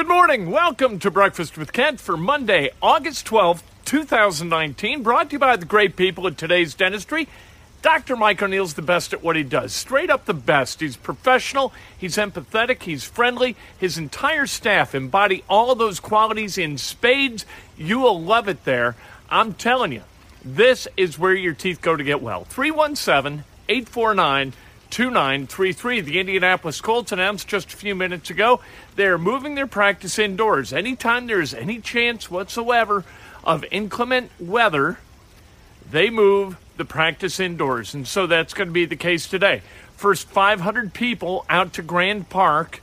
Good morning. Welcome to Breakfast with Kent for Monday, August 12th, 2019. Brought to you by the great people at today's dentistry. Dr. Mike O'Neill's the best at what he does. Straight up the best. He's professional, he's empathetic, he's friendly. His entire staff embody all those qualities in spades. You will love it there. I'm telling you, this is where your teeth go to get well. 317 849 2933. The Indianapolis Colts announced just a few minutes ago they're moving their practice indoors. Anytime there's any chance whatsoever of inclement weather, they move the practice indoors. And so that's going to be the case today. First 500 people out to Grand Park,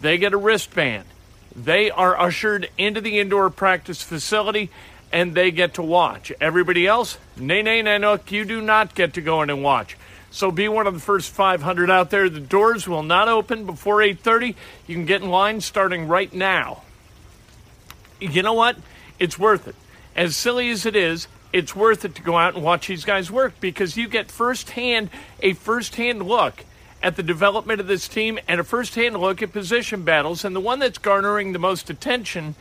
they get a wristband. They are ushered into the indoor practice facility and they get to watch. Everybody else, nay, nay, nay, no, you do not get to go in and watch. So be one of the first 500 out there. The doors will not open before 8:30. You can get in line starting right now. You know what? It's worth it. As silly as it is, it's worth it to go out and watch these guys work because you get firsthand a firsthand look at the development of this team and a firsthand look at position battles. And the one that's garnering the most attention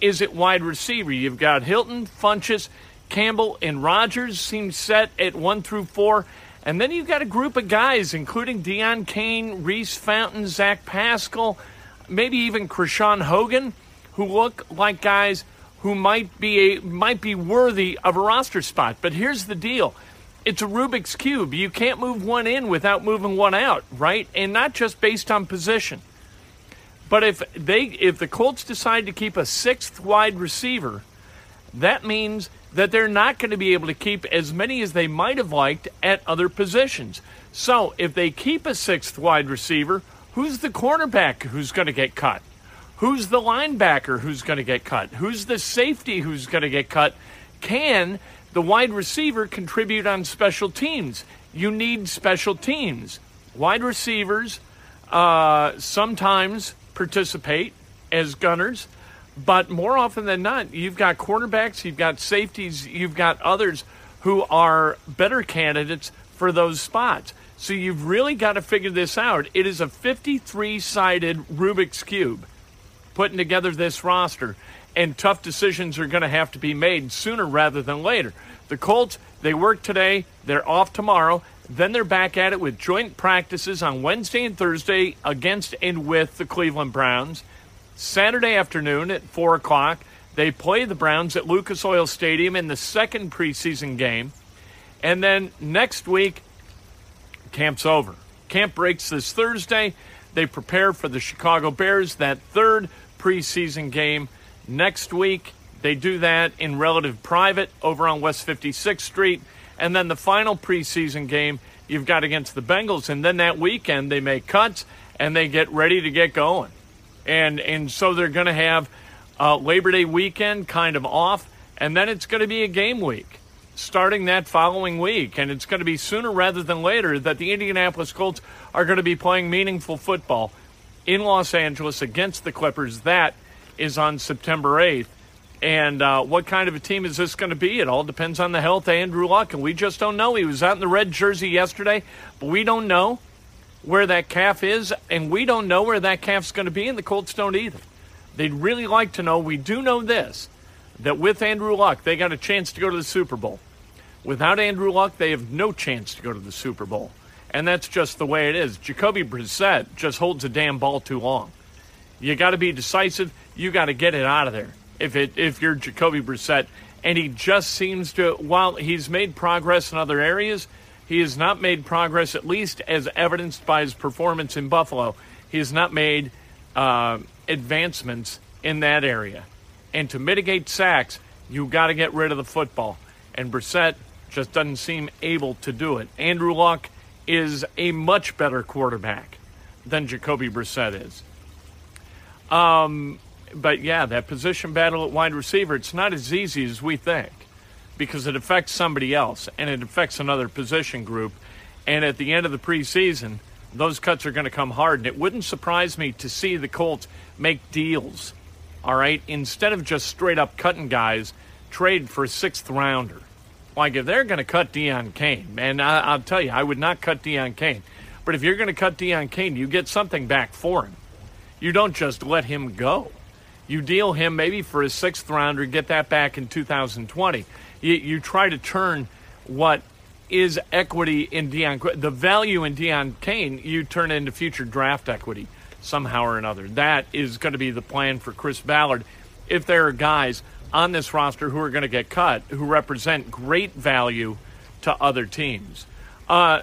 is at wide receiver. You've got Hilton, Funchess, Campbell, and Rogers seem set at one through four. And then you've got a group of guys, including Deon Cain, Reece Fountain, Zach Pascal, maybe even Krishawn Hogan, who look like guys who might be a, might be worthy of a roster spot. But here's the deal. It's a Rubik's cube. You can't move one in without moving one out, right? And not just based on position. But if they if the Colts decide to keep a sixth wide receiver, that means that they're not going to be able to keep as many as they might have liked at other positions. So if they keep a sixth wide receiver, who's the cornerback who's going to get cut? Who's the linebacker who's going to get cut? Who's the safety who's going to get cut? Can the wide receiver contribute on special teams? You need special teams. Wide receivers uh, sometimes participate as gunners. But more often than not, you've got cornerbacks, you've got safeties, you've got others who are better candidates for those spots. So you've really got to figure this out. It is a 53 sided Rubik's Cube putting together this roster, and tough decisions are going to have to be made sooner rather than later. The Colts, they work today, they're off tomorrow, then they're back at it with joint practices on Wednesday and Thursday against and with the Cleveland Browns. Saturday afternoon at 4 o'clock, they play the Browns at Lucas Oil Stadium in the second preseason game. And then next week, camp's over. Camp breaks this Thursday. They prepare for the Chicago Bears, that third preseason game next week. They do that in relative private over on West 56th Street. And then the final preseason game you've got against the Bengals. And then that weekend, they make cuts and they get ready to get going. And, and so they're going to have uh, Labor Day weekend kind of off. And then it's going to be a game week starting that following week. And it's going to be sooner rather than later that the Indianapolis Colts are going to be playing meaningful football in Los Angeles against the Clippers. That is on September 8th. And uh, what kind of a team is this going to be? It all depends on the health of Andrew Luck, and we just don't know. He was out in the red jersey yesterday, but we don't know where that calf is, and we don't know where that calf's going to be, and the Colts don't either. They'd really like to know. We do know this that with Andrew Luck, they got a chance to go to the Super Bowl. Without Andrew Luck, they have no chance to go to the Super Bowl. And that's just the way it is. Jacoby Brissett just holds a damn ball too long. You got to be decisive. You got to get it out of there. If it if you're Jacoby Brissett, and he just seems to, while he's made progress in other areas, he has not made progress, at least as evidenced by his performance in Buffalo. He has not made uh, advancements in that area. And to mitigate sacks, you got to get rid of the football. And Brissett just doesn't seem able to do it. Andrew Luck is a much better quarterback than Jacoby Brissett is. Um, but yeah, that position battle at wide receiver, it's not as easy as we think because it affects somebody else and it affects another position group. And at the end of the preseason, those cuts are going to come hard. And it wouldn't surprise me to see the Colts make deals, all right, instead of just straight up cutting guys, trade for a sixth rounder. Like if they're going to cut Deon Cain, man, I, will tell you, I would not cut Deon Cain. But if you're going to cut Deon Cain, you get something back for him. You don't just let him go. You deal him maybe for a sixth rounder, get that back in 2020. You, you try to turn what is equity in Deon, the value in Deon Cain, you turn into future draft equity somehow or another. That is going to be the plan for Chris Ballard. If there are guys on this roster who are going to get cut who represent great value to other teams. Uh,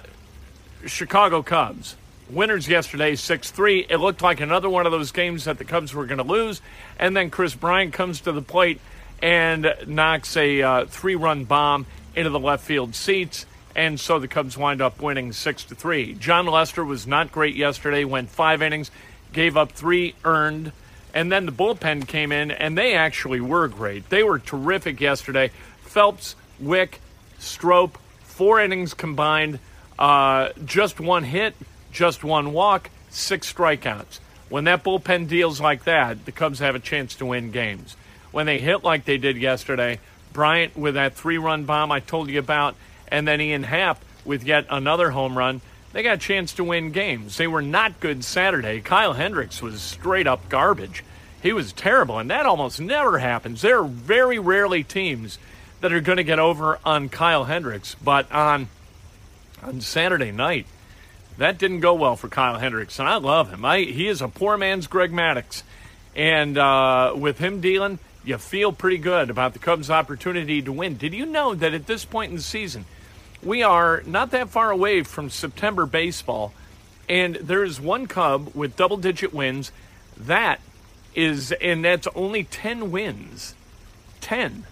Chicago Cubs. Winners yesterday, 6 3. It looked like another one of those games that the Cubs were going to lose. And then Kris Bryant comes to the plate and knocks a uh, three run bomb into the left field seats. And so the Cubs wind up winning 6 to 3. Jon Lester was not great yesterday, went five innings, gave up three earned. And then the bullpen came in, and they actually were great. They were terrific yesterday. Phelps, Wick, Strop, four innings combined, uh, just one hit, just one walk, six strikeouts. When that bullpen deals like that, the Cubs have a chance to win games. When they hit like they did yesterday, Bryant with that three run bomb I told you about, and then Ian Happ with yet another home run, they got a chance to win games. They were not good Saturday. Kyle Hendricks was straight up garbage. He was terrible, and that almost never happens. There are very rarely teams that are going to get over on Kyle Hendricks, but on on Saturday night, that didn't go well for Kyle Hendricks, and I love him. I, he is a poor man's Greg Maddux, and uh, with him dealing, you feel pretty good about the Cubs' opportunity to win. Did you know that at this point in the season, we are not that far away from September baseball, and there is one Cub with double-digit wins. That is, and that's only ten wins, ten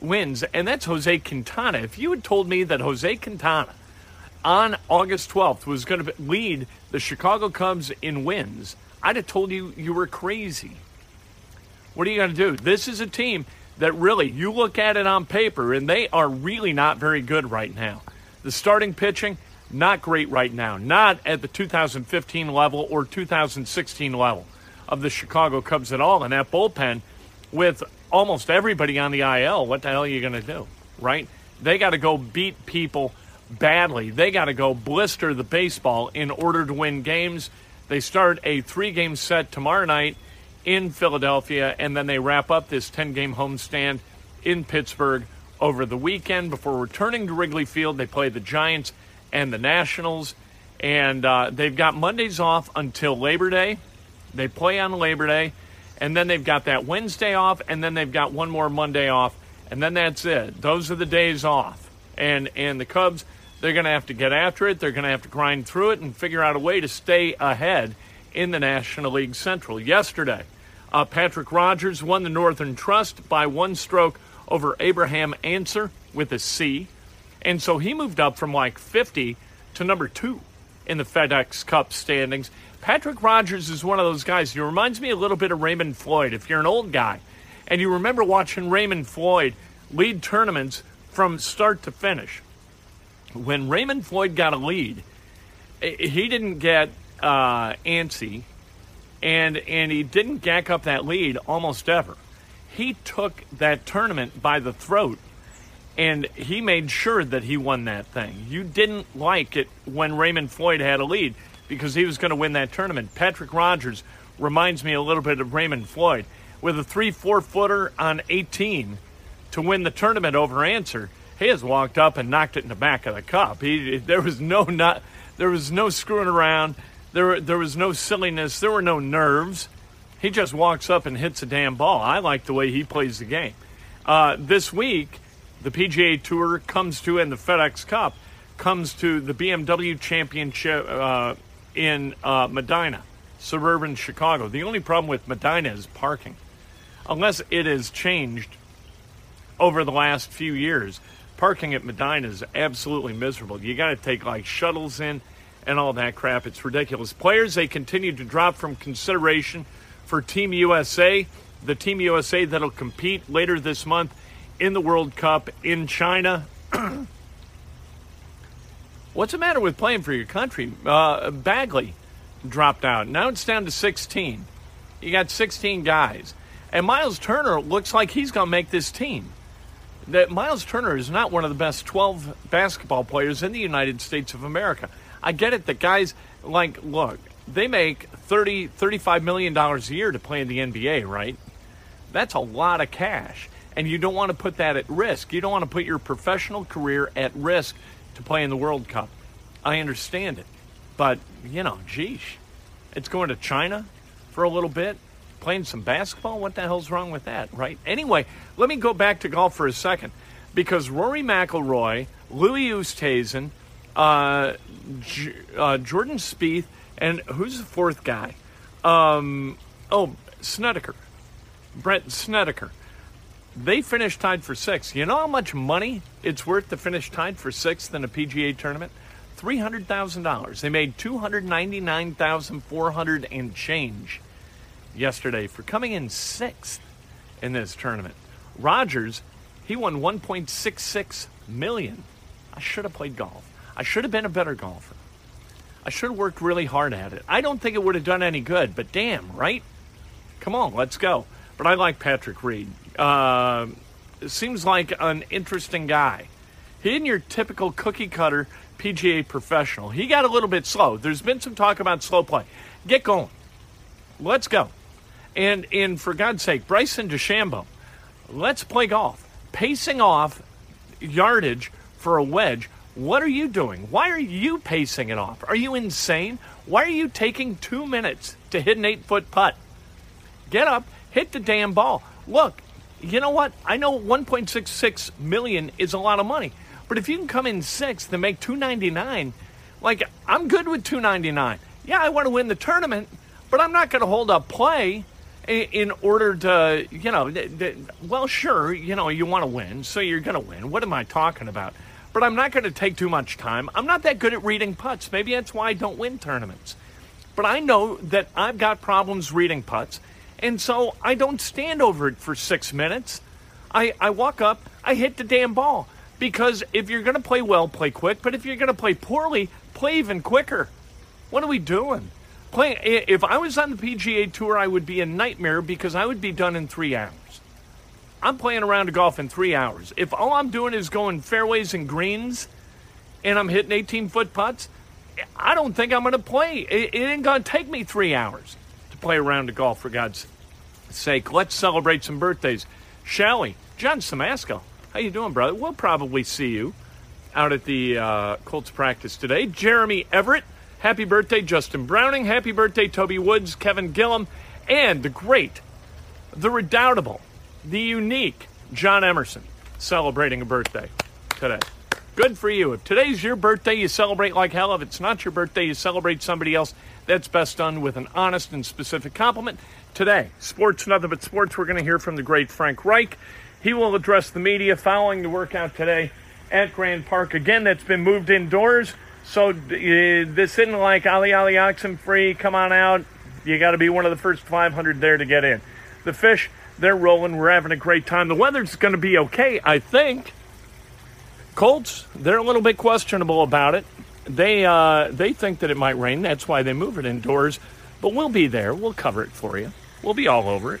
wins, and that's Jose Quintana. If you had told me that Jose Quintana on August 12th was going to lead the Chicago Cubs in wins, I'd have told you you were crazy. What are you going to do? This is a team that really, you look at it on paper, and they are really not very good right now. The starting pitching, not great right now. Not at the 2015 level or 2016 level of the Chicago Cubs at all. And that bullpen, with almost everybody on the IL, what the hell are you going to do, right? They got to go beat people badly. They got to go blister the baseball in order to win games. They start a three game set tomorrow night in Philadelphia, and then they wrap up this 10 game homestand in Pittsburgh over the weekend before returning to Wrigley Field. They play the Giants and the Nationals, and uh, they've got Mondays off until Labor Day. They play on Labor Day, and then they've got that Wednesday off, and then they've got one more Monday off, and then that's it. Those are the days off. And and the Cubs, they're going to have to get after it. They're going to have to grind through it and figure out a way to stay ahead in the National League Central. Yesterday, uh, Patrick Rogers won the Northern Trust by one stroke over Abraham Ancer with a C. And so he moved up from like 50 to number two in the FedEx Cup standings. Patrick Rogers is one of those guys. He reminds me a little bit of Raymond Floyd. If you're an old guy and you remember watching Raymond Floyd lead tournaments from start to finish, when Raymond Floyd got a lead, he didn't get uh, antsy, and and he didn't gack up that lead almost ever. he took that tournament by the throat and he made sure that he won that thing. You didn't like it when Raymond Floyd had a lead because he was going to win that tournament. Patrick Rogers reminds me a little bit of Raymond Floyd with a three, four footer on 18 to win the tournament over Ancer. He has walked up and knocked it in the back of the cup. He, there was no not, there was no screwing around. There, there was no silliness. There were no nerves. He just walks up and hits a damn ball. I like the way he plays the game. Uh, this week, the PGA Tour comes to, and the FedEx Cup comes to the BMW Championship uh, in uh, Medinah, suburban Chicago. The only problem with Medinah is parking. Unless it has changed over the last few years, parking at Medinah is absolutely miserable. You got to take like shuttles in and all that crap. It's ridiculous. Players, they continue to drop from consideration for Team USA, the Team USA that'll compete later this month in the World Cup in China. What's the matter with playing for your country? Uh, Bagley dropped out. Now it's down to 16. You got 16 guys. And Myles Turner looks like he's going to make this team. That Myles Turner is not one of the best 12 basketball players in the United States of America. I get it that guys like look, they make 30 35 million dollars a year to play in the NBA, right? That's a lot of cash and you don't want to put that at risk. You don't want to put your professional career at risk to play in the World Cup. I understand it. But, you know, geez, it's going to China for a little bit, playing some basketball. What the hell's wrong with that, right? Anyway, let me go back to golf for a second because Rory McIlroy, Louis Oosthuizen, uh, J- uh, Jordan Spieth, and who's the fourth guy? Um, oh, Snedeker. Brandt Snedeker. They finished tied for sixth. You know how much money it's worth to finish tied for sixth in a PGA tournament? Three hundred thousand dollars. They made two hundred ninety nine thousand four hundred and change yesterday for coming in sixth in this tournament. Rogers, he won one point six six million. I should have played golf. I should have been a better golfer. I should have worked really hard at it. I don't think it would have done any good, but damn, right? Come on, let's go. But I like Patrick Reed. Uh, seems like an interesting guy. He isn't your typical cookie cutter PGA professional. He got a little bit slow. There's been some talk about slow play. Get going. Let's go. And and for God's sake, Bryson DeChambeau, let's play golf. Pacing off yardage for a wedge. What are you doing? Why are you pacing it off? Are you insane? Why are you taking two minutes to hit an eight foot putt? Get up, hit the damn ball. Look, you know what? I know 1.66 million is a lot of money, but if you can come in sixth and make 299, like I'm good with 299. Yeah, I want to win the tournament, but I'm not going to hold up play in order to, you know, well, sure, you know, you want to win, so you're going to win. What am I talking about? But I'm not going to take too much time. I'm not that good at reading putts. Maybe that's why I don't win tournaments. But I know that I've got problems reading putts, and so I don't stand over it for six minutes. I, I walk up, I hit the damn ball. Because if you're going to play well, play quick. But if you're going to play poorly, play even quicker. What are we doing? Play, if I was on the PGA Tour, I would be a nightmare because I would be done in three hours. I'm playing around to golf in three hours. If all I'm doing is going fairways and greens and I'm hitting 18 foot putts, I don't think I'm going to play. It, it ain't going to take me three hours to play around to golf, for God's sake. Let's celebrate some birthdays, shall we? John Samasco, how you doing, brother? We'll probably see you out at the uh, Colts practice today. Jeremy Everett, happy birthday. Justin Browning, happy birthday. Toby Woods, Kevin Gillum, and the great, the redoubtable, the unique John Emerson celebrating a birthday today. Good for you. If today's your birthday, you celebrate like hell. If it's not your birthday, you celebrate somebody else. That's best done with an honest and specific compliment. Today, sports, nothing but sports. We're going to hear from the great Frank Reich. He will address the media following the workout today at Grand Park. Again, that's been moved indoors. So this isn't like Ali Ali Oxen Free, come on out. You got to be one of the first 500 there to get in. The fish, they're rolling. We're having a great time. The weather's going to be okay, I think. Colts, they're a little bit questionable about it they uh, they think that it might rain. That's why they move it indoors. But we'll be there. We'll cover it for you. We'll be all over it.